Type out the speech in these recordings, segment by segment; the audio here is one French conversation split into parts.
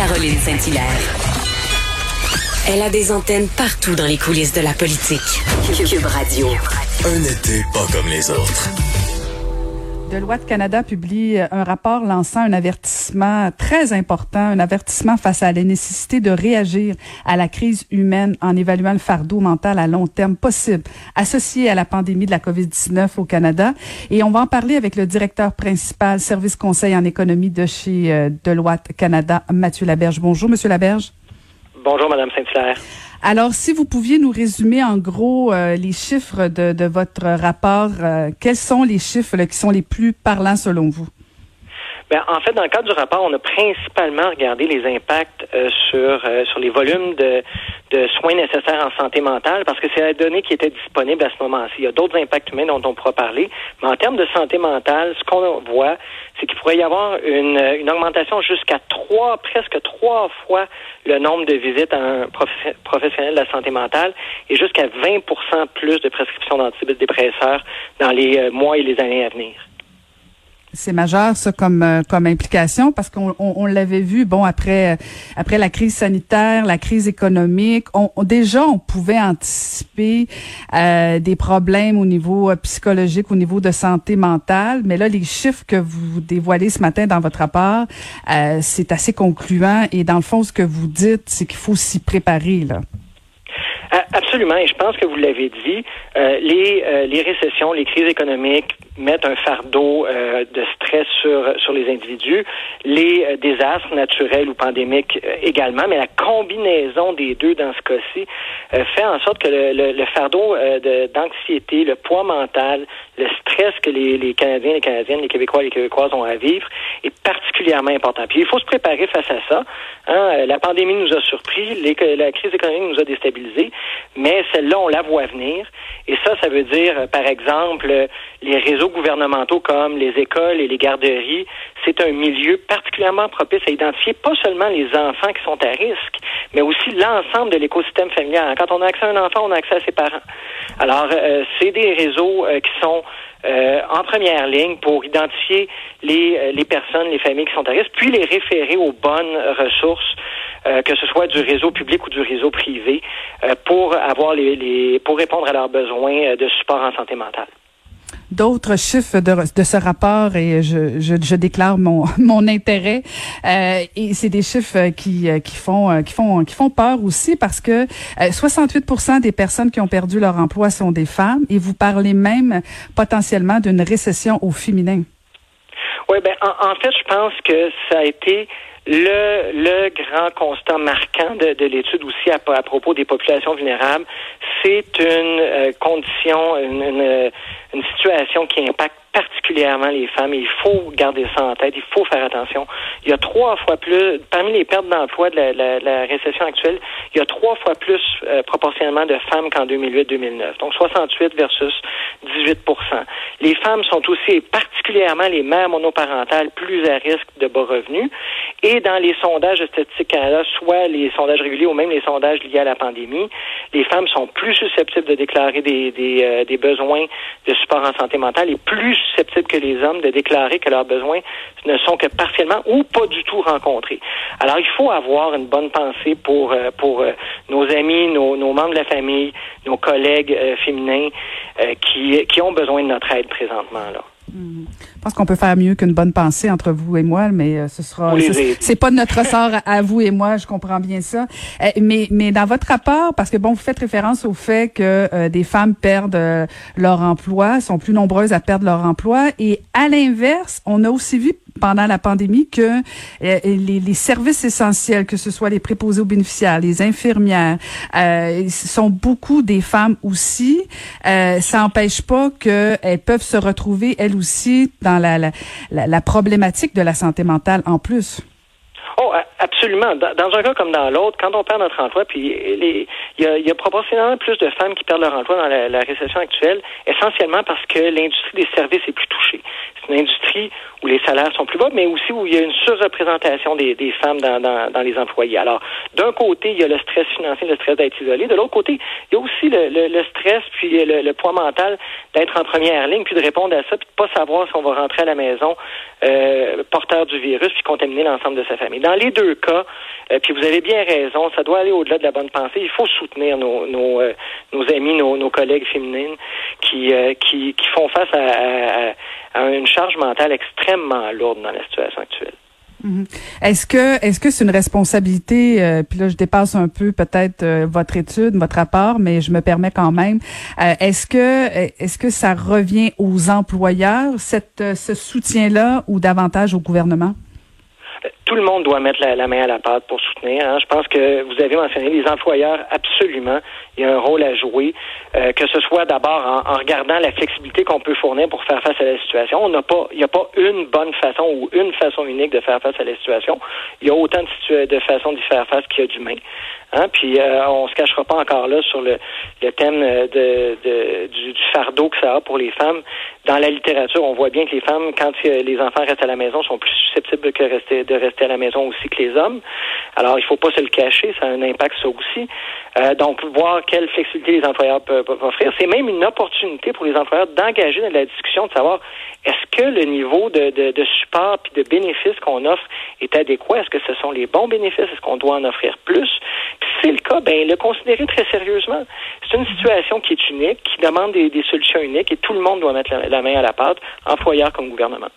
Caroline Saint-Hilaire. Elle a des antennes partout dans les coulisses de la politique. Cube Radio. Un été pas comme les autres. Deloitte Canada publie un rapport lançant un avertissement très important, un avertissement face à la nécessité de réagir à la crise humaine en évaluant le fardeau mental à long terme possible associé à la pandémie de la COVID-19 au Canada. Et on va en parler avec le directeur principal service conseil en économie de chez euh, Deloitte Canada, Mathieu Laberge. Bonjour, Monsieur Laberge. Bonjour, Madame Saint-Hilaire. Alors, si vous pouviez nous résumer en gros euh, les chiffres de, de votre rapport, euh, quels sont les chiffres qui sont les plus parlants selon vous? Bien, en fait, dans le cadre du rapport, on a principalement regardé les impacts euh, sur sur les volumes de, de soins nécessaires en santé mentale parce que c'est la donnée qui était disponible à ce moment-ci. Il y a d'autres impacts humains dont on pourra parler, mais en termes de santé mentale, ce qu'on voit, c'est qu'il pourrait y avoir une, une augmentation jusqu'à trois, presque trois fois le nombre de visites à un professionnel de la santé mentale et jusqu'à 20% plus de prescriptions d'antidépresseurs dans les euh, mois et les années à venir. C'est majeur ça comme euh, comme implication parce qu'on on, l'avait vu bon après après la crise sanitaire, la crise économique, on, déjà on pouvait anticiper euh, des problèmes au niveau euh, psychologique, au niveau de santé mentale, mais là les chiffres que vous dévoilez ce matin dans votre rapport, c'est assez concluant et dans le fond ce que vous dites, c'est qu'il faut s'y préparer là. Absolument, et je pense que vous l'avez dit, les, les récessions, les crises économiques, mettent un fardeau euh, de stress sur sur les individus, les euh, désastres naturels ou pandémiques euh, également, mais la combinaison des deux dans ce cas-ci fait en sorte que le, le, fardeau d'anxiété, le poids mental, le stress que les, les Canadiens, les Canadiennes, les Québécois, les Québécoises ont à vivre est particulièrement important. Puis il faut se préparer face à ça. Hein. La pandémie nous a surpris, les, la crise économique nous a déstabilisés, mais celle-là, on la voit venir. Et ça, ça veut dire, par exemple, les réseaux gouvernementaux comme les écoles et les garderies, c'est un milieu particulièrement propice à identifier pas seulement les enfants qui sont à risque, mais aussi l'ensemble de l'écosystème familial. Quand on a accès à un enfant, on a accès à ses parents. Alors, euh, c'est des réseaux euh, qui sont euh, en première ligne pour identifier les, les personnes, les familles qui sont à risque, puis les référer aux bonnes ressources, que ce soit du réseau public ou du réseau privé, pour avoir les, les pour répondre à leurs besoins de support en santé mentale d'autres chiffres de, de, ce rapport et je, je, je déclare mon, mon intérêt. Euh, et c'est des chiffres qui, qui font qui font qui font peur aussi parce que 68% euh, des personnes qui ont perdu leur emploi sont des femmes et vous parlez même potentiellement d'une récession au féminin. Oui, ben en, fait, je pense que ça a été le, le grand constat marquant de, de l'étude aussi à, à, propos des populations vulnérables, c'est une euh, condition, une, une situation qui impacte particulièrement les femmes. il faut garder ça en tête. Il faut faire attention. Il y a trois fois plus, parmi les pertes d'emploi de la, récession actuelle, il y a trois fois plus euh, proportionnellement de femmes qu'en 2008-2009. Donc 68 versus 18% Les femmes sont aussi, particulièrement les mères monoparentales, plus à risque de bas revenus. Et dans les sondages de Statistique Canada, soit les sondages réguliers ou même les sondages liés à la pandémie, les femmes sont plus susceptibles de déclarer des, des, euh, des besoins de support en santé mentale et plus susceptibles que les hommes de déclarer que leurs besoins ne sont que partiellement ou pas du tout rencontrés. Alors, il faut avoir une bonne pensée pour, euh, pour euh, nos amis, nos, nos, membres de la famille, nos collègues euh, féminins qui, qui ont besoin de notre aide présentement. Là. Hmm. Je pense qu'on peut faire mieux qu'une bonne pensée entre vous et moi, mais euh, ce sera c'est pas notre sort à vous et moi, je comprends bien ça. Euh, mais mais dans votre rapport, parce que bon, vous faites référence au fait que euh, des femmes perdent leur emploi, sont plus nombreuses à perdre leur emploi, et à l'inverse, on a aussi vu pendant la pandémie que les, les, services essentiels, que ce soit les préposés aux bénéficiaires, les infirmières, euh, sont beaucoup des femmes aussi. Euh, ça n'empêche pas qu'elles peuvent se retrouver elles aussi dans la, la, la, problématique de la santé mentale en plus. Oh, absolument. Dans un cas comme dans l'autre, quand on perd notre emploi, puis il y a, y a, proportionnellement plus de femmes qui perdent leur emploi dans la, récession actuelle, essentiellement parce que l'industrie des services est plus touchée. C'est une industrie où les salaires sont plus bas, mais aussi où il y a une surreprésentation des, femmes dans, les employés. Alors, d'un côté, il y a le stress financier, le stress d'être isolé. De l'autre côté, il y a aussi le, stress, puis le, le, poids mental d'être en première ligne, puis de répondre à ça, puis de pas savoir si on va rentrer à la maison euh, porteur du virus, puis contaminer l'ensemble de sa famille. Dans les deux cas. Euh, puis vous avez bien raison, ça doit aller au-delà de la bonne pensée. Il faut soutenir nos, nos, euh, nos amis, nos, nos, collègues féminines qui, qui, qui font face à, à, une charge mentale extrêmement lourde dans la situation actuelle. Mhm. Est-ce que est-ce que c'est une responsabilité euh, puis là je dépasse un peu peut-être euh, votre étude, votre rapport mais je me permets quand même euh, est-ce que est-ce que ça revient aux employeurs cette ce soutien-là ou davantage au gouvernement? Tout le monde doit mettre la, main à la pâte pour soutenir. Hein. Je pense que vous avez mentionné les employeurs, absolument, il y a un rôle à jouer, euh, que ce soit d'abord en, regardant la flexibilité qu'on peut fournir pour faire face à la situation. On n'a pas, il n'y a pas une bonne façon ou une façon unique de faire face à la situation. Il y a autant de, de façons d'y faire face qu'il y a d'humains. Hein? Puis euh, on se cachera pas encore là sur le, le thème de, de du, du, fardeau que ça a pour les femmes. Dans la littérature, on voit bien que les femmes, quand les enfants restent à la maison, sont plus susceptibles que rester, de rester à la maison aussi que les hommes. Alors, il faut pas se le cacher, ça a un impact ça aussi. Euh, donc, voir quelle flexibilité les employeurs peuvent, offrir, c'est même une opportunité pour les employeurs d'engager dans la discussion, de savoir est-ce que le niveau de, de, support et de bénéfices qu'on offre est adéquat? Est-ce que ce sont les bons bénéfices? Est-ce qu'on doit en offrir plus? Puis si c'est le cas, ben le considérer très sérieusement. C'est une situation qui est unique, qui demande des, solutions uniques et tout le monde doit mettre la main à la pâte, employeur comme gouvernement.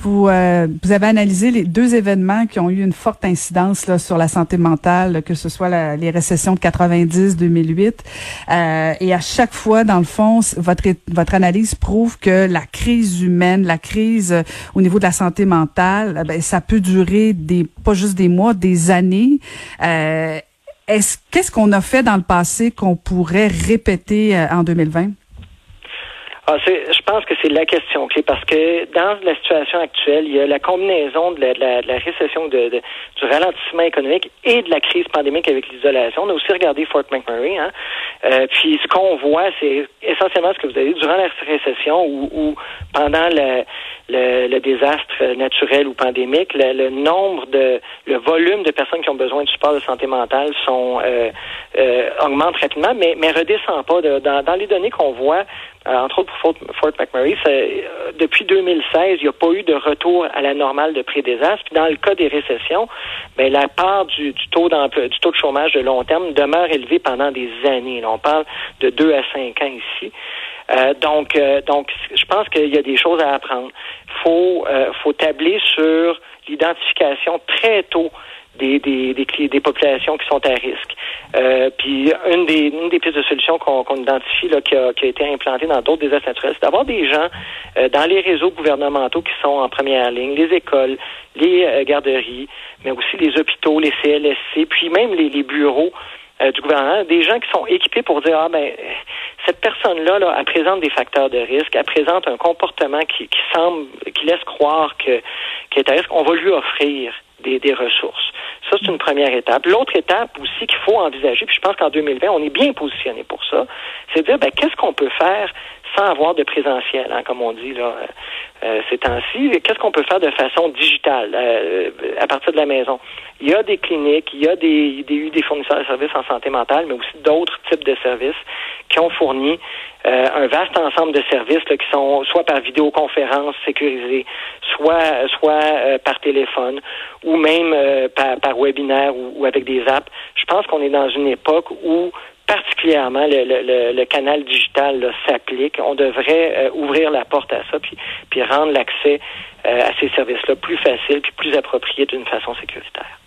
Vous, euh, vous avez analysé les deux événements qui ont eu une forte incidence là, sur la santé mentale, que ce soit la, les récessions de 90-2008. Euh, et à chaque fois, dans le fond, votre, votre analyse prouve que la crise humaine, la crise euh, au niveau de la santé mentale, ben, ça peut durer des pas juste des mois, des années. Euh, est-ce qu'est-ce qu'on a fait dans le passé qu'on pourrait répéter euh, en 2020? Ah, je pense que c'est la question clé parce que dans la situation actuelle, il y a la combinaison de la, récession, de, du ralentissement économique et de la crise pandémique avec l'isolation. On a aussi regardé Fort McMurray. Hein? Euh, puis ce qu'on voit, c'est essentiellement ce que vous avez dit durant la récession ou, pendant le, le, désastre naturel ou pandémique, le, nombre de le volume de personnes qui ont besoin de support de santé mentale sont euh, euh, augmente rapidement, mais mais redescend pas. dans, dans les données qu'on voit euh, entre autres pour Fort, McMurray, euh, depuis 2016, il n'y a pas eu de retour à la normale de pré-désastre. Puis dans le cas des récessions, ben, la part du, taux d'emploi, du taux de chômage de long terme demeure élevée pendant des années. on parle de 2 à 5 ans ici. Euh, donc, donc, je pense qu'il y a des choses à apprendre. Faut, faut tabler sur l'identification très tôt des, des, des, des, populations qui sont à risque. Euh, puis une des, une des pistes de solution qu'on identifie là, qui, a, qui a été implantée dans d'autres désastres naturels, c'est d'avoir des gens euh, dans les réseaux gouvernementaux qui sont en première ligne, les écoles, les euh, garderies, mais aussi les hôpitaux, les CLSC, puis même les, les bureaux du gouvernement, des gens qui sont équipés pour dire ah ben cette personne-là, là, elle présente des facteurs de risque, elle présente un comportement qui, qui semble, qui laisse croire que qu'elle est à risque. On va lui offrir des, des ressources. Ça, c'est une première étape. L'autre étape aussi qu'il faut envisager, puis je pense qu'en 2020, on est bien positionné pour ça, c'est de dire ben, qu'est-ce qu'on peut faire sans avoir de présentiel, hein, comme on dit là, euh, euh ces temps-ci. Qu'est-ce qu'on peut faire de façon digitale euh, à partir de la maison? Il y a des cliniques, il y a des, des, fournisseurs de services en santé mentale, mais aussi d'autres types de services qui ont fourni un vaste ensemble de services qui sont soit par vidéoconférence sécurisée, soit soit par téléphone, ou même par, webinaire ou, avec des apps. Je pense qu'on est dans une époque où particulièrement le, le, canal digital s'applique. On devrait ouvrir la porte à ça, puis, puis rendre l'accès à ces services-là plus facile, puis plus approprié d'une façon sécuritaire.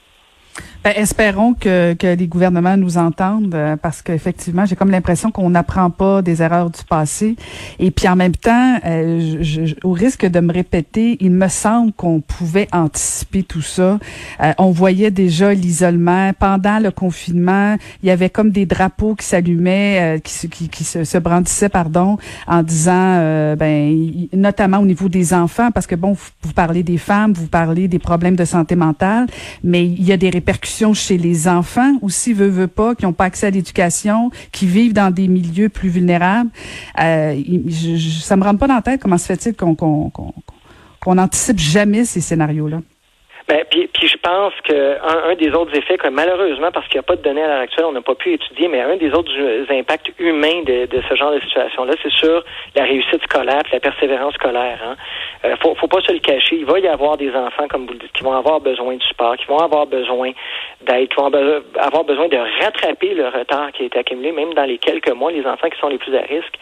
Ben, espérons que, que les gouvernements nous entendent euh, parce qu'effectivement, j'ai comme l'impression qu'on n'apprend pas des erreurs du passé. Et puis en même temps, euh, je, au risque de me répéter, il me semble qu'on pouvait anticiper tout ça. Euh, on voyait déjà l'isolement. Pendant le confinement, il y avait comme des drapeaux qui s'allumaient, qui, qui, qui se, se, brandissaient, pardon, en disant, ben, notamment au niveau des enfants, parce que bon, vous, vous parlez des femmes, vous parlez des problèmes de santé mentale, mais il y a des répercussions chez les enfants aussi, veut, veut pas, qui n'ont pas accès à l'éducation, qui vivent dans des milieux plus vulnérables. Euh, je, je, ça me rentre pas dans la tête comment se fait-il qu'on qu'on jamais ces scénarios-là. Ben, puis, puis je pense que un, des autres effets, que malheureusement, parce qu'il n'y a pas de données à l'heure actuelle, on n'a pas pu étudier, mais un des autres impacts humains de, de ce genre de situation-là, c'est sur la réussite scolaire, la persévérance scolaire. Hein. Euh, faut, faut pas se le cacher. Il va y avoir des enfants, comme vous le dites, qui vont avoir besoin de support, qui vont avoir besoin d'aide, qui vont avoir besoin de rattraper le retard qui a été accumulé, même dans les quelques mois, les enfants qui sont les plus à risque.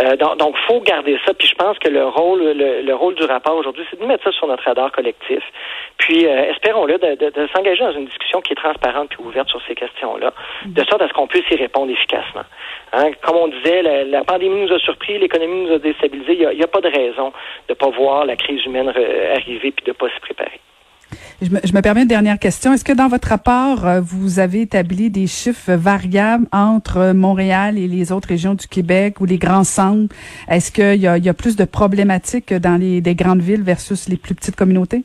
Euh, donc, donc, faut garder ça. Puis je pense que le rôle, le, rôle du rapport aujourd'hui, c'est de mettre ça sur notre radar collectif. Puis euh, espérons-le de, de, s'engager dans une discussion qui est transparente puis ouverte sur ces questions-là, de sorte à ce qu'on puisse y répondre efficacement. Hein? Comme on disait, la, pandémie nous a surpris, l'économie nous a déstabilisés. Il n'y a, a, pas de raison de ne pas voir la crise humaine arriver puis de ne pas s'y préparer. Je me, je me, permets une dernière question. Est-ce que dans votre rapport, euh, vous avez établi des chiffres variables entre Montréal et les autres régions du Québec ou les grands centres? Est-ce qu'il y a, y a plus de problématiques dans les des grandes villes versus les plus petites communautés?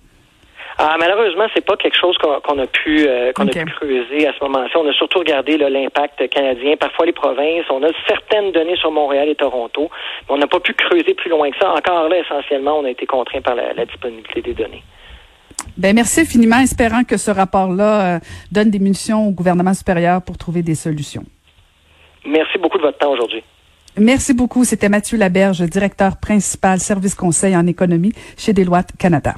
Ah, malheureusement, c'est pas quelque chose qu'on a pu euh, qu'on a pu creuser à ce moment-ci. On a surtout regardé l'impact canadien, parfois les provinces. On a certaines données sur Montréal et Toronto, mais on n'a pas pu creuser plus loin que ça. Encore là, essentiellement, on a été contraint par la disponibilité des données. Ben merci infiniment, espérant que ce rapport-là euh, donne des munitions au gouvernement supérieur pour trouver des solutions. Merci beaucoup de votre temps aujourd'hui. Merci beaucoup. C'était Mathieu Laberge, directeur principal service conseil en économie chez Deloitte Canada.